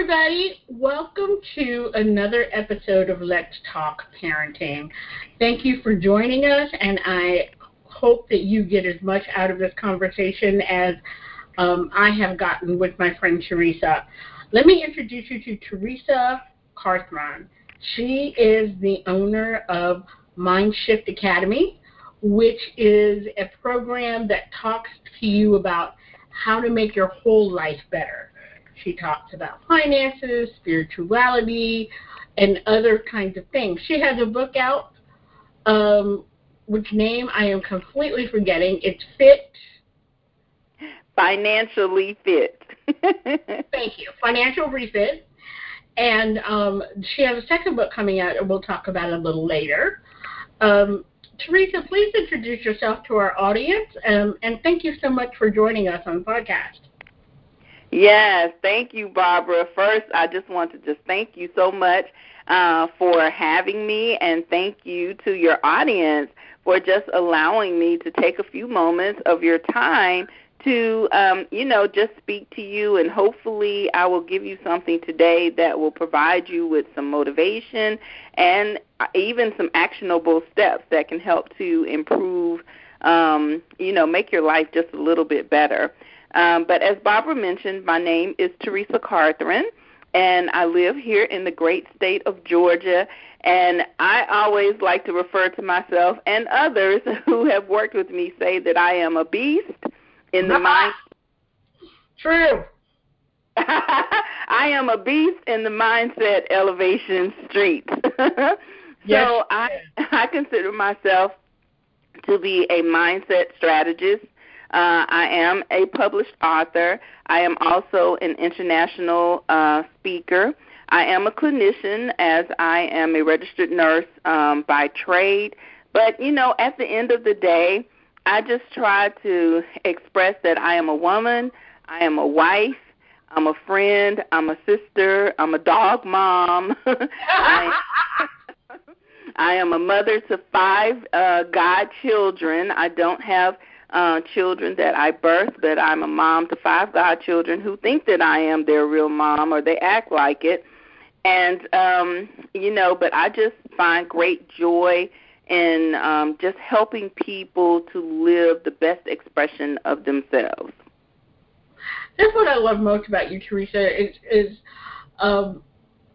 everybody. Welcome to another episode of Let's Talk Parenting. Thank you for joining us, and I hope that you get as much out of this conversation as um, I have gotten with my friend Teresa. Let me introduce you to Teresa Carthron. She is the owner of Mindshift Academy, which is a program that talks to you about how to make your whole life better she talks about finances, spirituality, and other kinds of things. She has a book out, um, which name I am completely forgetting. It's Fit. Financially Fit. Thank you. Financial Refit. And um, she has a second book coming out, and we'll talk about it a little later. Um, Teresa, please introduce yourself to our audience, um, and thank you so much for joining us on the podcast. Yes, thank you, Barbara. First, I just want to just thank you so much uh, for having me, and thank you to your audience for just allowing me to take a few moments of your time to, um, you know, just speak to you, and hopefully, I will give you something today that will provide you with some motivation and even some actionable steps that can help to improve, um, you know, make your life just a little bit better. Um, but as Barbara mentioned, my name is Teresa Carthron, and I live here in the great state of Georgia. And I always like to refer to myself and others who have worked with me say that I am a beast in the mind. True. I am a beast in the mindset elevation streets. yes. So I I consider myself to be a mindset strategist uh, I am a published author. I am also an international uh, speaker. I am a clinician as I am a registered nurse um, by trade. But, you know, at the end of the day, I just try to express that I am a woman, I am a wife, I'm a friend, I'm a sister, I'm a dog mom. I, I am a mother to five uh, godchildren. I don't have uh, children that I birthed, but I'm a mom to five godchildren who think that I am their real mom or they act like it. And, um, you know, but I just find great joy in um, just helping people to live the best expression of themselves. That's what I love most about you, Teresa, is, is um,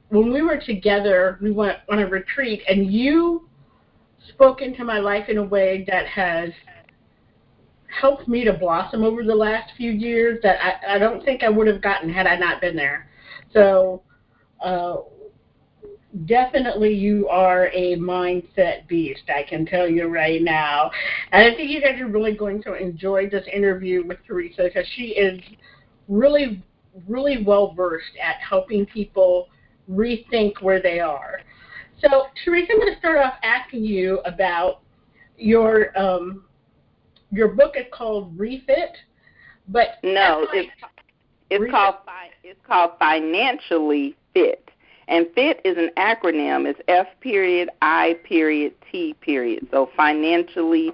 when we were together, we went on a retreat, and you spoke into my life in a way that has – helped me to blossom over the last few years that I, I don't think I would have gotten had I not been there. So uh, definitely you are a mindset beast, I can tell you right now. And I think you guys are really going to enjoy this interview with Teresa because she is really, really well versed at helping people rethink where they are. So, Teresa, I'm going to start off asking you about your um, your book is called Refit, but no, it's it's Refit. called it's called Financially Fit, and fit is an acronym. It's F period I period T period. So financially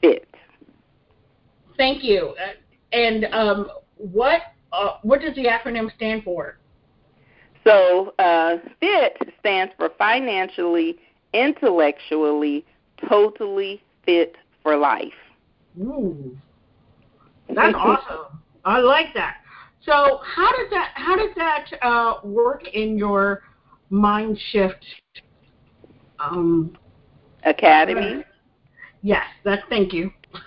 fit. Thank you. Uh, and um, what uh, what does the acronym stand for? So uh, FIT stands for financially, intellectually, totally fit for life. Ooh, that's awesome. I like that. So how does that how does that uh, work in your mind shift um, academy? Uh, yes, that's thank you.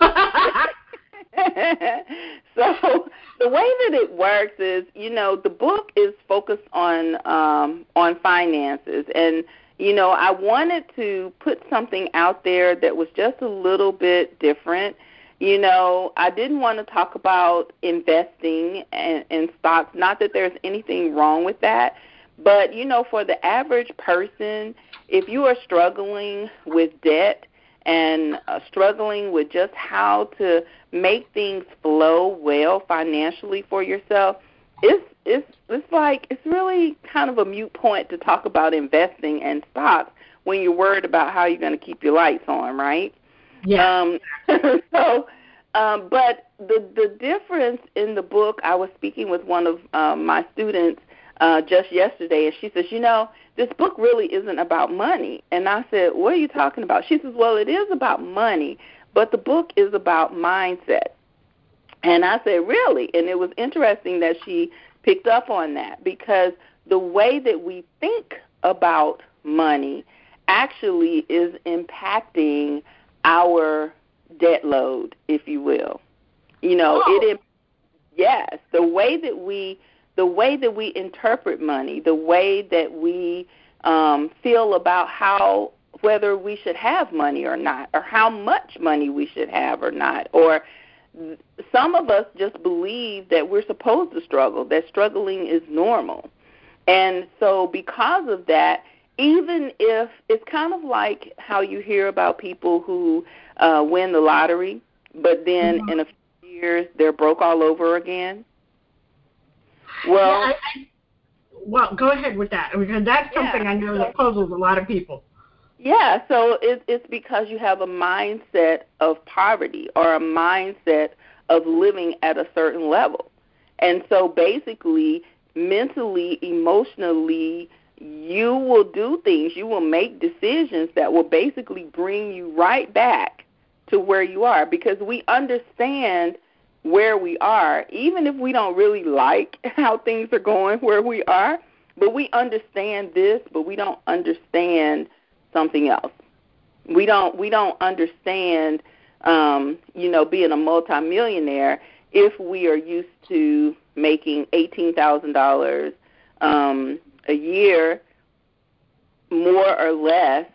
so the way that it works is, you know, the book is focused on um, on finances, and you know, I wanted to put something out there that was just a little bit different you know, I didn't want to talk about investing in, in stocks. Not that there's anything wrong with that, but you know, for the average person, if you are struggling with debt and uh, struggling with just how to make things flow well financially for yourself, it's it's it's like it's really kind of a mute point to talk about investing and stocks when you're worried about how you're going to keep your lights on, right? Yeah. Um, so, um, but the the difference in the book, I was speaking with one of um, my students uh, just yesterday, and she says, you know, this book really isn't about money. And I said, what are you talking about? She says, well, it is about money, but the book is about mindset. And I said, really? And it was interesting that she picked up on that because the way that we think about money actually is impacting our debt load, if you will. You know, oh. it yes, the way that we the way that we interpret money, the way that we um, feel about how whether we should have money or not, or how much money we should have or not, or some of us just believe that we're supposed to struggle, that struggling is normal. And so, because of that, even if it's kind of like how you hear about people who uh, win the lottery, but then mm-hmm. in a few years they're broke all over again. Well, yeah, I, I, well, go ahead with that because that's something yeah, I know that puzzles a lot of people. Yeah, so it, it's because you have a mindset of poverty or a mindset of living at a certain level. And so basically, mentally, emotionally, you will do things, you will make decisions that will basically bring you right back to where you are because we understand where we are, even if we don't really like how things are going where we are, but we understand this, but we don't understand something else. We don't we don't understand um, you know, being a multimillionaire if we are used to making eighteen thousand dollars um a year more or less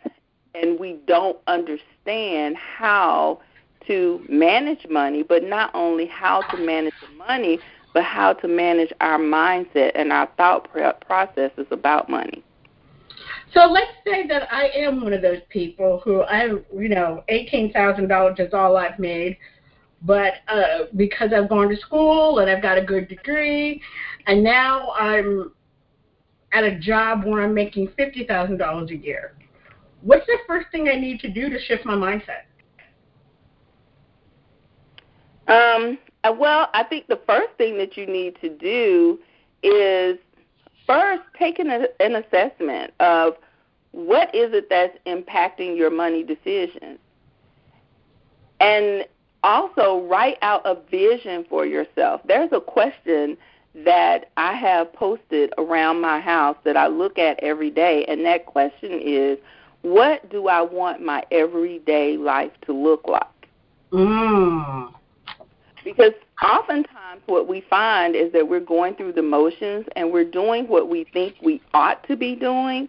and we don't understand how to manage money, but not only how to manage the money, but how to manage our mindset and our thought processes about money. So let's say that I am one of those people who I, you know, eighteen thousand dollars is all I've made, but uh, because I've gone to school and I've got a good degree, and now I'm at a job where I'm making fifty thousand dollars a year. What's the first thing I need to do to shift my mindset? Um, uh, well, I think the first thing that you need to do is first take an, an assessment of what is it that's impacting your money decisions. And also write out a vision for yourself. There's a question that I have posted around my house that I look at every day, and that question is what do I want my everyday life to look like? Mm. Because oftentimes what we find is that we're going through the motions and we're doing what we think we ought to be doing,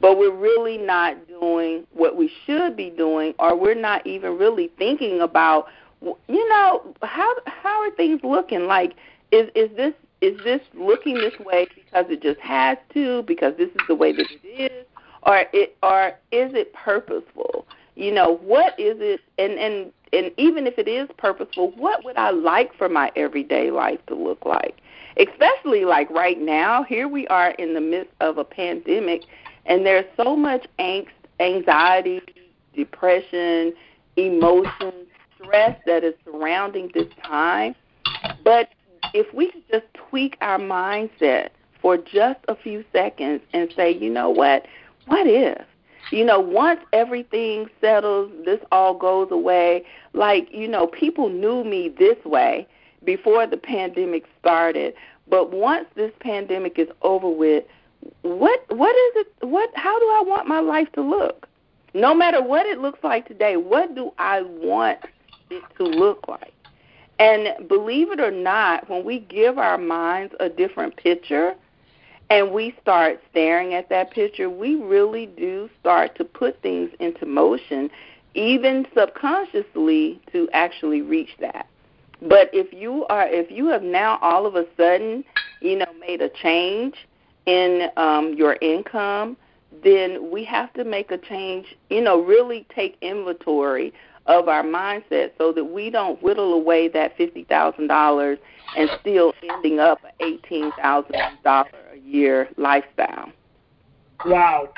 but we're really not doing what we should be doing, or we're not even really thinking about, you know, how how are things looking? Like, is is this is this looking this way because it just has to, because this is the way that it is, or it or is it purposeful? You know, what is it? And and and even if it is purposeful, what would I like for my everyday life to look like? Especially like right now, here we are in the midst of a pandemic, and there's so much angst, anxiety, depression, emotion, stress that is surrounding this time. But if we could just tweak our mindset for just a few seconds and say, you know what? What if? You know, once everything settles, this all goes away. Like, you know, people knew me this way before the pandemic started, but once this pandemic is over with, what what is it what how do I want my life to look? No matter what it looks like today, what do I want it to look like? And believe it or not, when we give our minds a different picture, and we start staring at that picture, we really do start to put things into motion, even subconsciously, to actually reach that. But if you are, if you have now all of a sudden, you know, made a change in um, your income, then we have to make a change. You know, really take inventory of our mindset so that we don't whittle away that fifty thousand dollars and still ending up an eighteen thousand dollar a year lifestyle. Wow.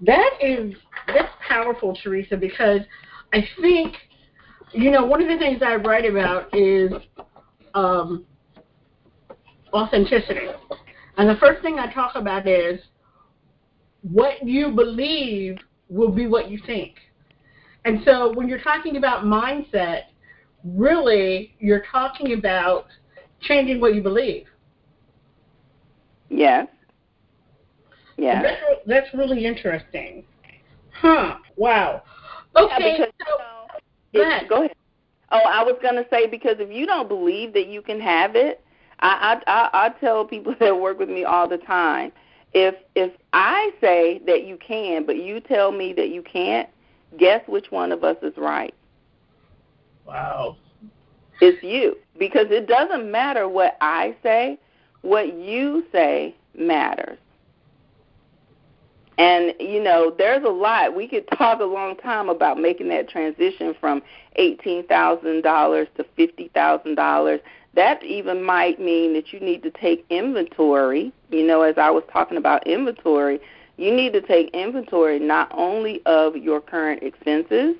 That is that's powerful, Teresa, because I think you know, one of the things I write about is um, authenticity. And the first thing I talk about is what you believe will be what you think. And so when you're talking about mindset, really you're talking about changing what you believe. Yes. Yeah. That's, that's really interesting. Huh. Wow. Okay. Yeah, so, you go, ahead. go ahead. Oh, I was going to say because if you don't believe that you can have it, I, I I I tell people that work with me all the time. If if I say that you can, but you tell me that you can't, guess which one of us is right? Wow. It's you because it doesn't matter what I say. What you say matters. And you know, there's a lot. We could talk a long time about making that transition from eighteen thousand dollars to fifty thousand dollars that even might mean that you need to take inventory. You know, as I was talking about inventory, you need to take inventory not only of your current expenses,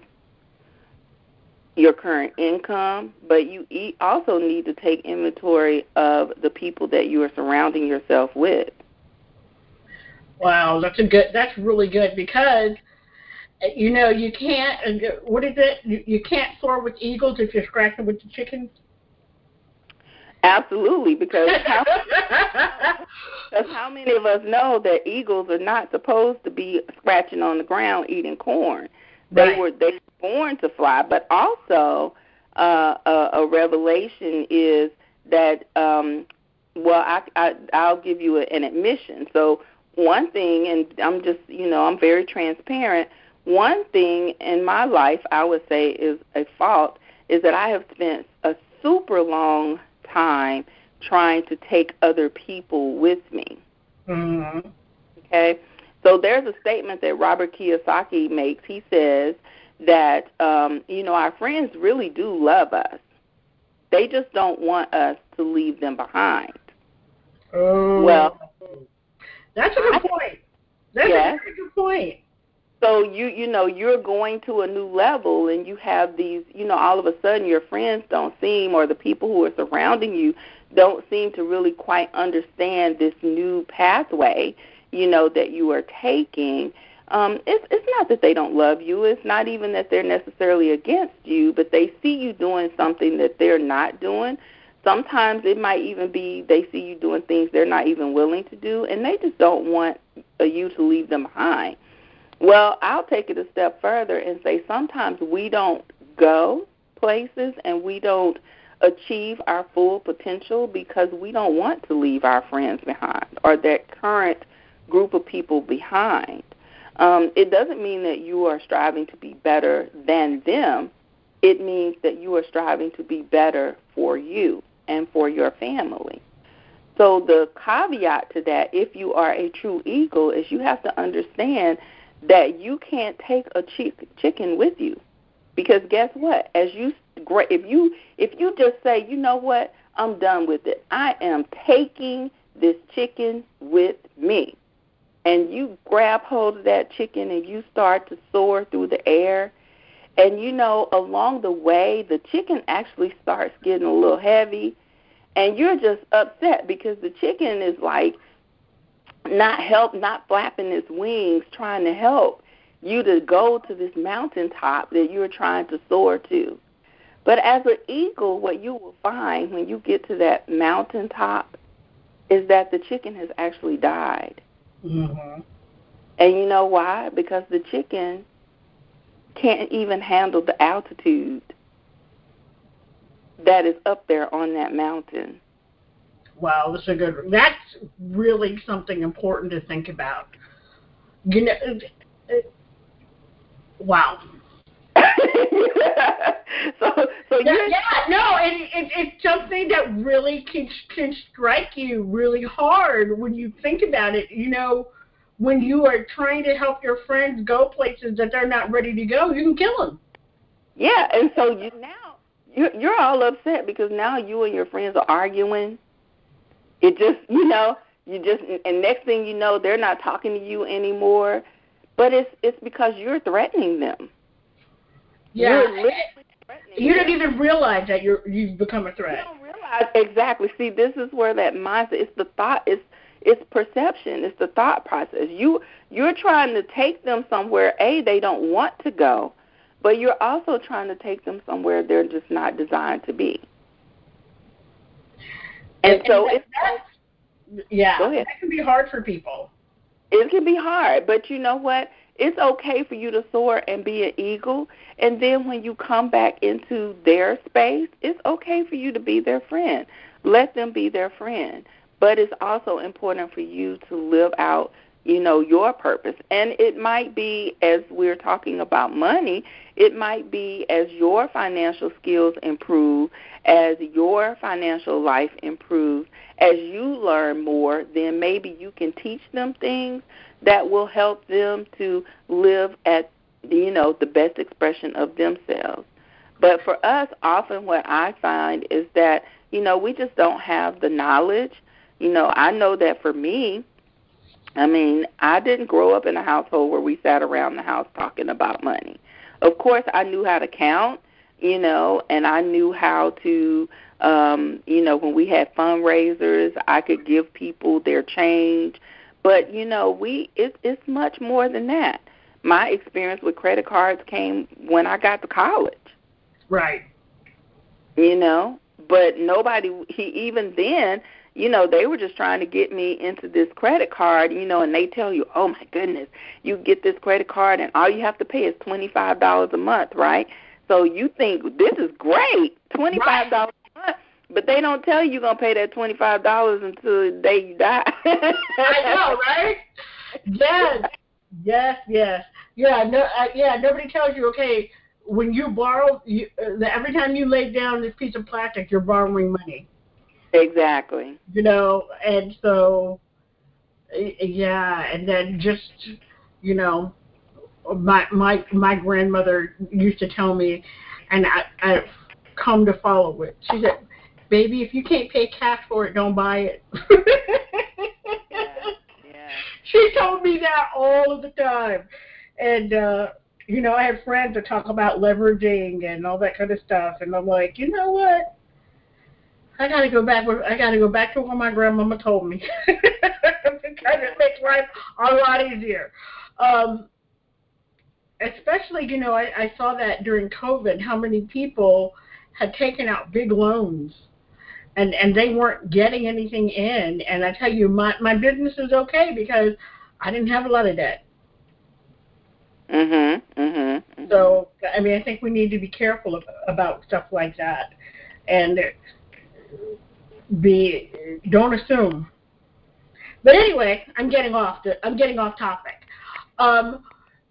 your current income, but you also need to take inventory of the people that you are surrounding yourself with. Wow, that's a good. That's really good because uh, you know you can't. Uh, what is it? You, you can't soar with eagles if you're scratching with the chickens. Absolutely, because how, because how many of us know that eagles are not supposed to be scratching on the ground eating corn? They right. were they were born to fly, but also uh, a, a revelation is that um, well, I, I I'll give you an admission. So one thing, and I'm just you know I'm very transparent. One thing in my life I would say is a fault is that I have spent a super long time trying to take other people with me. Mm-hmm. Okay? So there's a statement that Robert Kiyosaki makes. He says that, um, you know, our friends really do love us. They just don't want us to leave them behind. Oh. Well, that's a good point. That's yes. a very good point so you you know you're going to a new level and you have these you know all of a sudden your friends don't seem or the people who are surrounding you don't seem to really quite understand this new pathway you know that you are taking. Um it's it's not that they don't love you. It's not even that they're necessarily against you but they see you doing something that they're not doing. Sometimes it might even be they see you doing things they're not even willing to do and they just don't want uh, you to leave them behind well, I'll take it a step further and say sometimes we don't go places and we don't achieve our full potential because we don't want to leave our friends behind or that current group of people behind. Um, it doesn't mean that you are striving to be better than them. It means that you are striving to be better for you and for your family. So the caveat to that, if you are a true eagle, is you have to understand that you can't take a chicken with you. Because guess what? As you if you if you just say you know what? I'm done with it. I am taking this chicken with me. And you grab hold of that chicken and you start to soar through the air. And you know along the way the chicken actually starts getting a little heavy. And you're just upset because the chicken is like not help, not flapping its wings, trying to help you to go to this mountaintop that you're trying to soar to. But as an eagle, what you will find when you get to that mountaintop is that the chicken has actually died. Mm-hmm. And you know why? Because the chicken can't even handle the altitude that is up there on that mountain. Wow, that's a good. That's really something important to think about. You know, uh, wow. so, so yeah, yeah, no, it, it, it's something that really can can strike you really hard when you think about it. You know, when you are trying to help your friends go places that they're not ready to go, you can kill them. Yeah, and so you now you're, you're all upset because now you and your friends are arguing it just, you know, you just, and next thing you know, they're not talking to you anymore. But it's it's because you're threatening them. Yeah. You're you don't even realize that you're you've become a threat. You don't realize exactly. See, this is where that mindset. It's the thought. It's it's perception, it's the thought process. You you're trying to take them somewhere a they don't want to go, but you're also trying to take them somewhere they're just not designed to be. And, and so it's yeah, that can be hard for people. It can be hard, but you know what? It's okay for you to soar and be an eagle, and then when you come back into their space, it's okay for you to be their friend. Let them be their friend. But it's also important for you to live out, you know, your purpose. And it might be as we're talking about money, it might be as your financial skills improve, as your financial life improves, as you learn more, then maybe you can teach them things that will help them to live at you know the best expression of themselves. But for us, often what I find is that you know we just don't have the knowledge. You know, I know that for me, I mean, I didn't grow up in a household where we sat around the house talking about money. Of course, I knew how to count, you know, and I knew how to um, you know, when we had fundraisers, I could give people their change. But you know, we it, it's much more than that. My experience with credit cards came when I got to college. Right. You know, but nobody he even then, you know, they were just trying to get me into this credit card, you know, and they tell you, "Oh my goodness, you get this credit card and all you have to pay is $25 a month, right?" So you think this is great, $25 right a month, but they don't tell you you're gonna pay that twenty five dollars until the day you die. I know, right? Yes, yes, yes. Yeah, no, uh, yeah. Nobody tells you, okay, when you borrow, you, uh, every time you lay down this piece of plastic, you're borrowing money. Exactly. You know, and so, yeah, and then just, you know, my my my grandmother used to tell me, and I I've come to follow it. She said, baby, if you can't pay cash for it, don't buy it. yeah, yeah. She told me that all of the time. And uh you know, I have friends that talk about leveraging and all that kind of stuff and I'm like, you know what? I gotta go back I gotta go back to what my grandmama told me. because it makes life a lot easier. Um especially, you know, I, I saw that during COVID, how many people had taken out big loans and and they weren't getting anything in. And I tell you, my my business is okay because I didn't have a lot of debt. Mhm. Mhm. Mm-hmm. So I mean, I think we need to be careful of, about stuff like that, and be don't assume. But anyway, I'm getting off the I'm getting off topic. Um,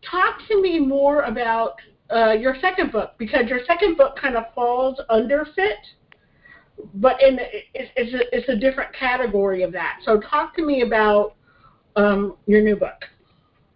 talk to me more about uh, your second book because your second book kind of falls under fit but in it's it's a, it's a different category of that. So talk to me about um, your new book.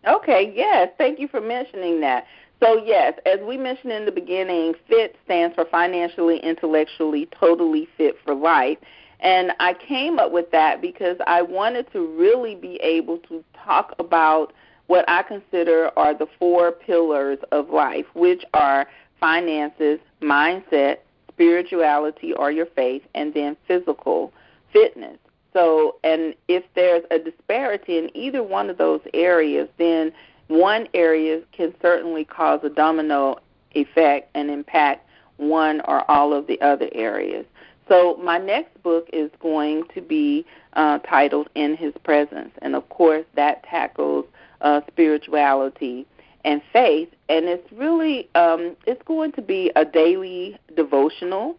Okay, yes, thank you for mentioning that. So yes, as we mentioned in the beginning, FIT stands for financially, intellectually, totally fit for life. And I came up with that because I wanted to really be able to talk about what I consider are the four pillars of life, which are finances, mindset, spirituality or your faith, and then physical fitness. So, and if there's a disparity in either one of those areas, then one area can certainly cause a domino effect and impact one or all of the other areas. So, my next book is going to be uh, titled In His Presence. And of course, that tackles uh, spirituality and faith, and it's really um, it's going to be a daily devotional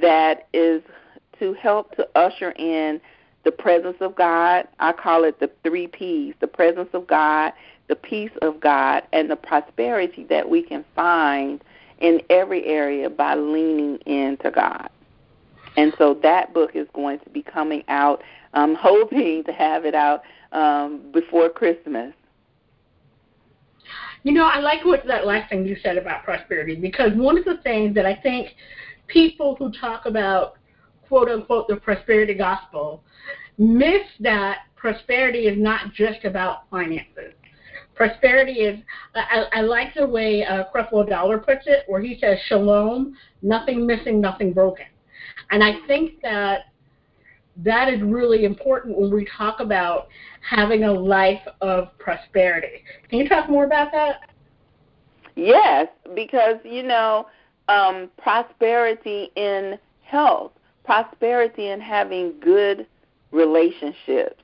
that is to help to usher in the presence of God. I call it the three P's: the presence of God, the peace of God, and the prosperity that we can find in every area by leaning into God. And so that book is going to be coming out. I'm hoping to have it out um, before Christmas. You know, I like what that last thing you said about prosperity because one of the things that I think people who talk about quote unquote the prosperity gospel miss that prosperity is not just about finances. Prosperity is, I, I like the way uh, Creflo Dollar puts it, where he says, shalom, nothing missing, nothing broken. And I think that that is really important when we talk about having a life of prosperity. Can you talk more about that? Yes, because you know, um, prosperity in health, prosperity in having good relationships,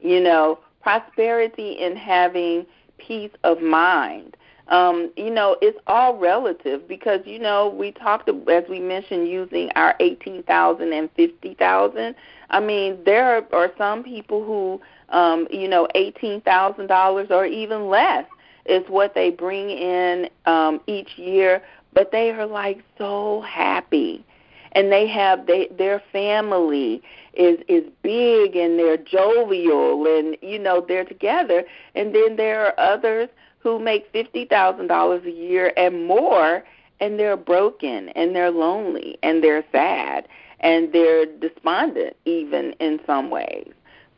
you know, prosperity in having peace of mind. Um, you know, it's all relative because you know we talked as we mentioned using our eighteen thousand and fifty thousand. I mean, there are, some people who, um, you know, eighteen thousand dollars or even less is what they bring in um, each year, but they are like so happy, and they have they their family is is big and they're jovial and you know they're together, and then there are others who make fifty thousand dollars a year and more, and they're broken and they're lonely and they're sad and they're despondent even in some ways.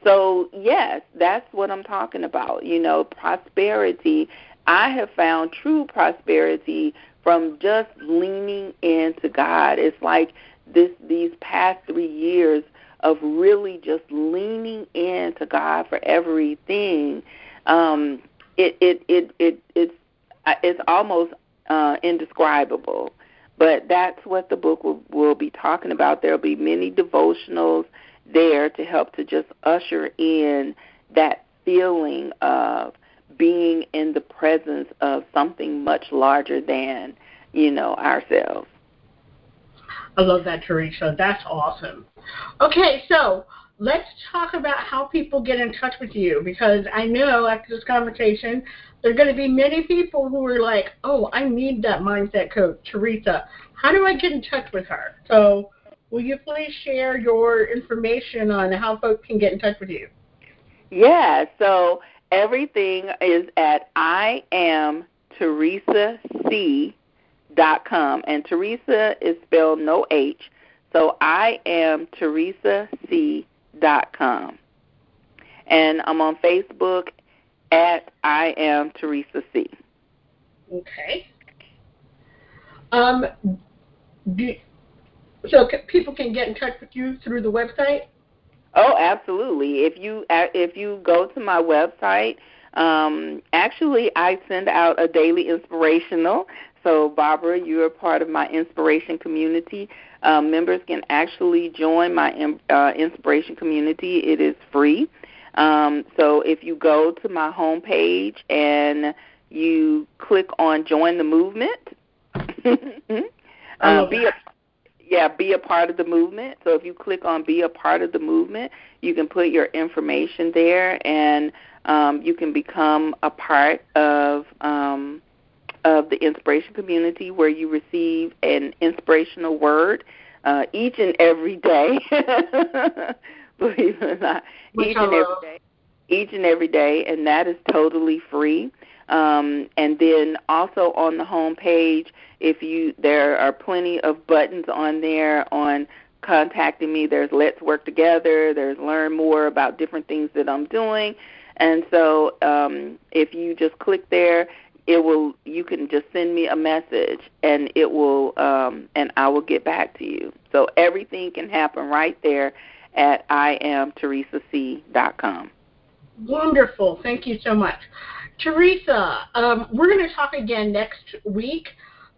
So, yes, that's what I'm talking about. You know, prosperity. I have found true prosperity from just leaning into God. It's like this these past 3 years of really just leaning into God for everything. Um it it it, it it's it's almost uh indescribable but that's what the book will, will be talking about. There will be many devotionals there to help to just usher in that feeling of being in the presence of something much larger than, you know, ourselves. I love that, Teresa. That's awesome. Okay, so let's talk about how people get in touch with you because I know after this conversation there are going to be many people who are like, oh, I need that mindset coach, Teresa. How do I get in touch with her? So will you please share your information on how folks can get in touch with you? Yeah, so everything is at I am Teresa C dot com and Teresa is spelled no H. So I am Teresa C dot com. And I'm on Facebook at I am Teresa C. Okay. Um, do, so people can get in touch with you through the website. Oh, absolutely. If you if you go to my website, um, actually I send out a daily inspirational. So Barbara, you are part of my inspiration community. Uh, members can actually join my uh, inspiration community. It is free. Um, so if you go to my homepage and you click on join the movement, uh, be a yeah, be a part of the movement. So if you click on be a part of the movement, you can put your information there and um, you can become a part of um, of the inspiration community where you receive an inspirational word uh, each and every day. Believe it or not, each and every day, each and every day, and that is totally free. Um, and then also on the home page, if you there are plenty of buttons on there on contacting me. There's Let's Work Together. There's Learn More about different things that I'm doing. And so um, if you just click there, it will you can just send me a message and it will um and I will get back to you. So everything can happen right there at iamteresac.com. Wonderful. Thank you so much. Teresa, um, we're going to talk again next week.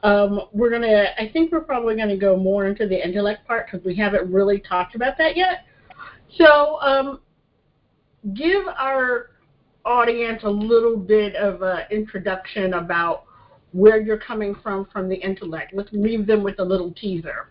Um, we're going to, I think we're probably going to go more into the intellect part because we haven't really talked about that yet. So um, give our audience a little bit of an introduction about where you're coming from from the intellect. Let's leave them with a little teaser.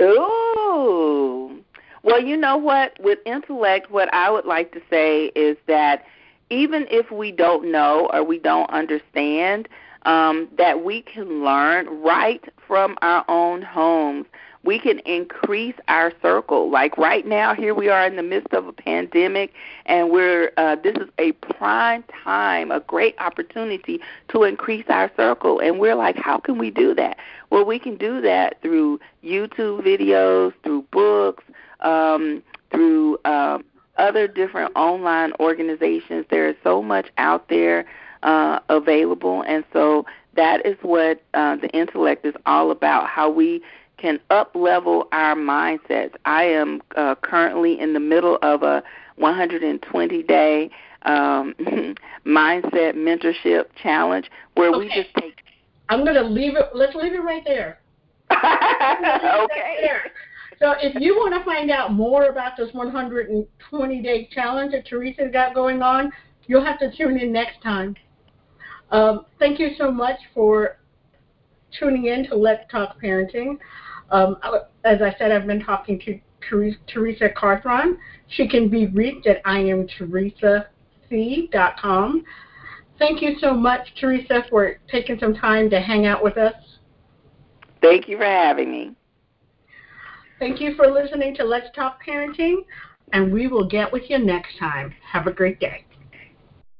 Ooh. Well, you know what? With intellect, what I would like to say is that even if we don't know or we don't understand, um, that we can learn right from our own homes we can increase our circle. Like right now, here we are in the midst of a pandemic, and we're uh, this is a prime time, a great opportunity to increase our circle. And we're like, how can we do that? Well, we can do that through YouTube videos, through books, um, through um, other different online organizations. There is so much out there uh, available, and so that is what uh, the intellect is all about. How we can up level our mindsets. I am uh, currently in the middle of a 120 day um, mindset mentorship challenge where okay. we just take. I'm going to leave it. Let's leave it right there. okay. There. So if you want to find out more about this 120 day challenge that Teresa's got going on, you'll have to tune in next time. Um, thank you so much for tuning in to Let's Talk Parenting. Um, as I said, I've been talking to Teresa Carthron. She can be reached at iamteresac.com. Thank you so much, Teresa, for taking some time to hang out with us. Thank you for having me. Thank you for listening to Let's Talk Parenting, and we will get with you next time. Have a great day.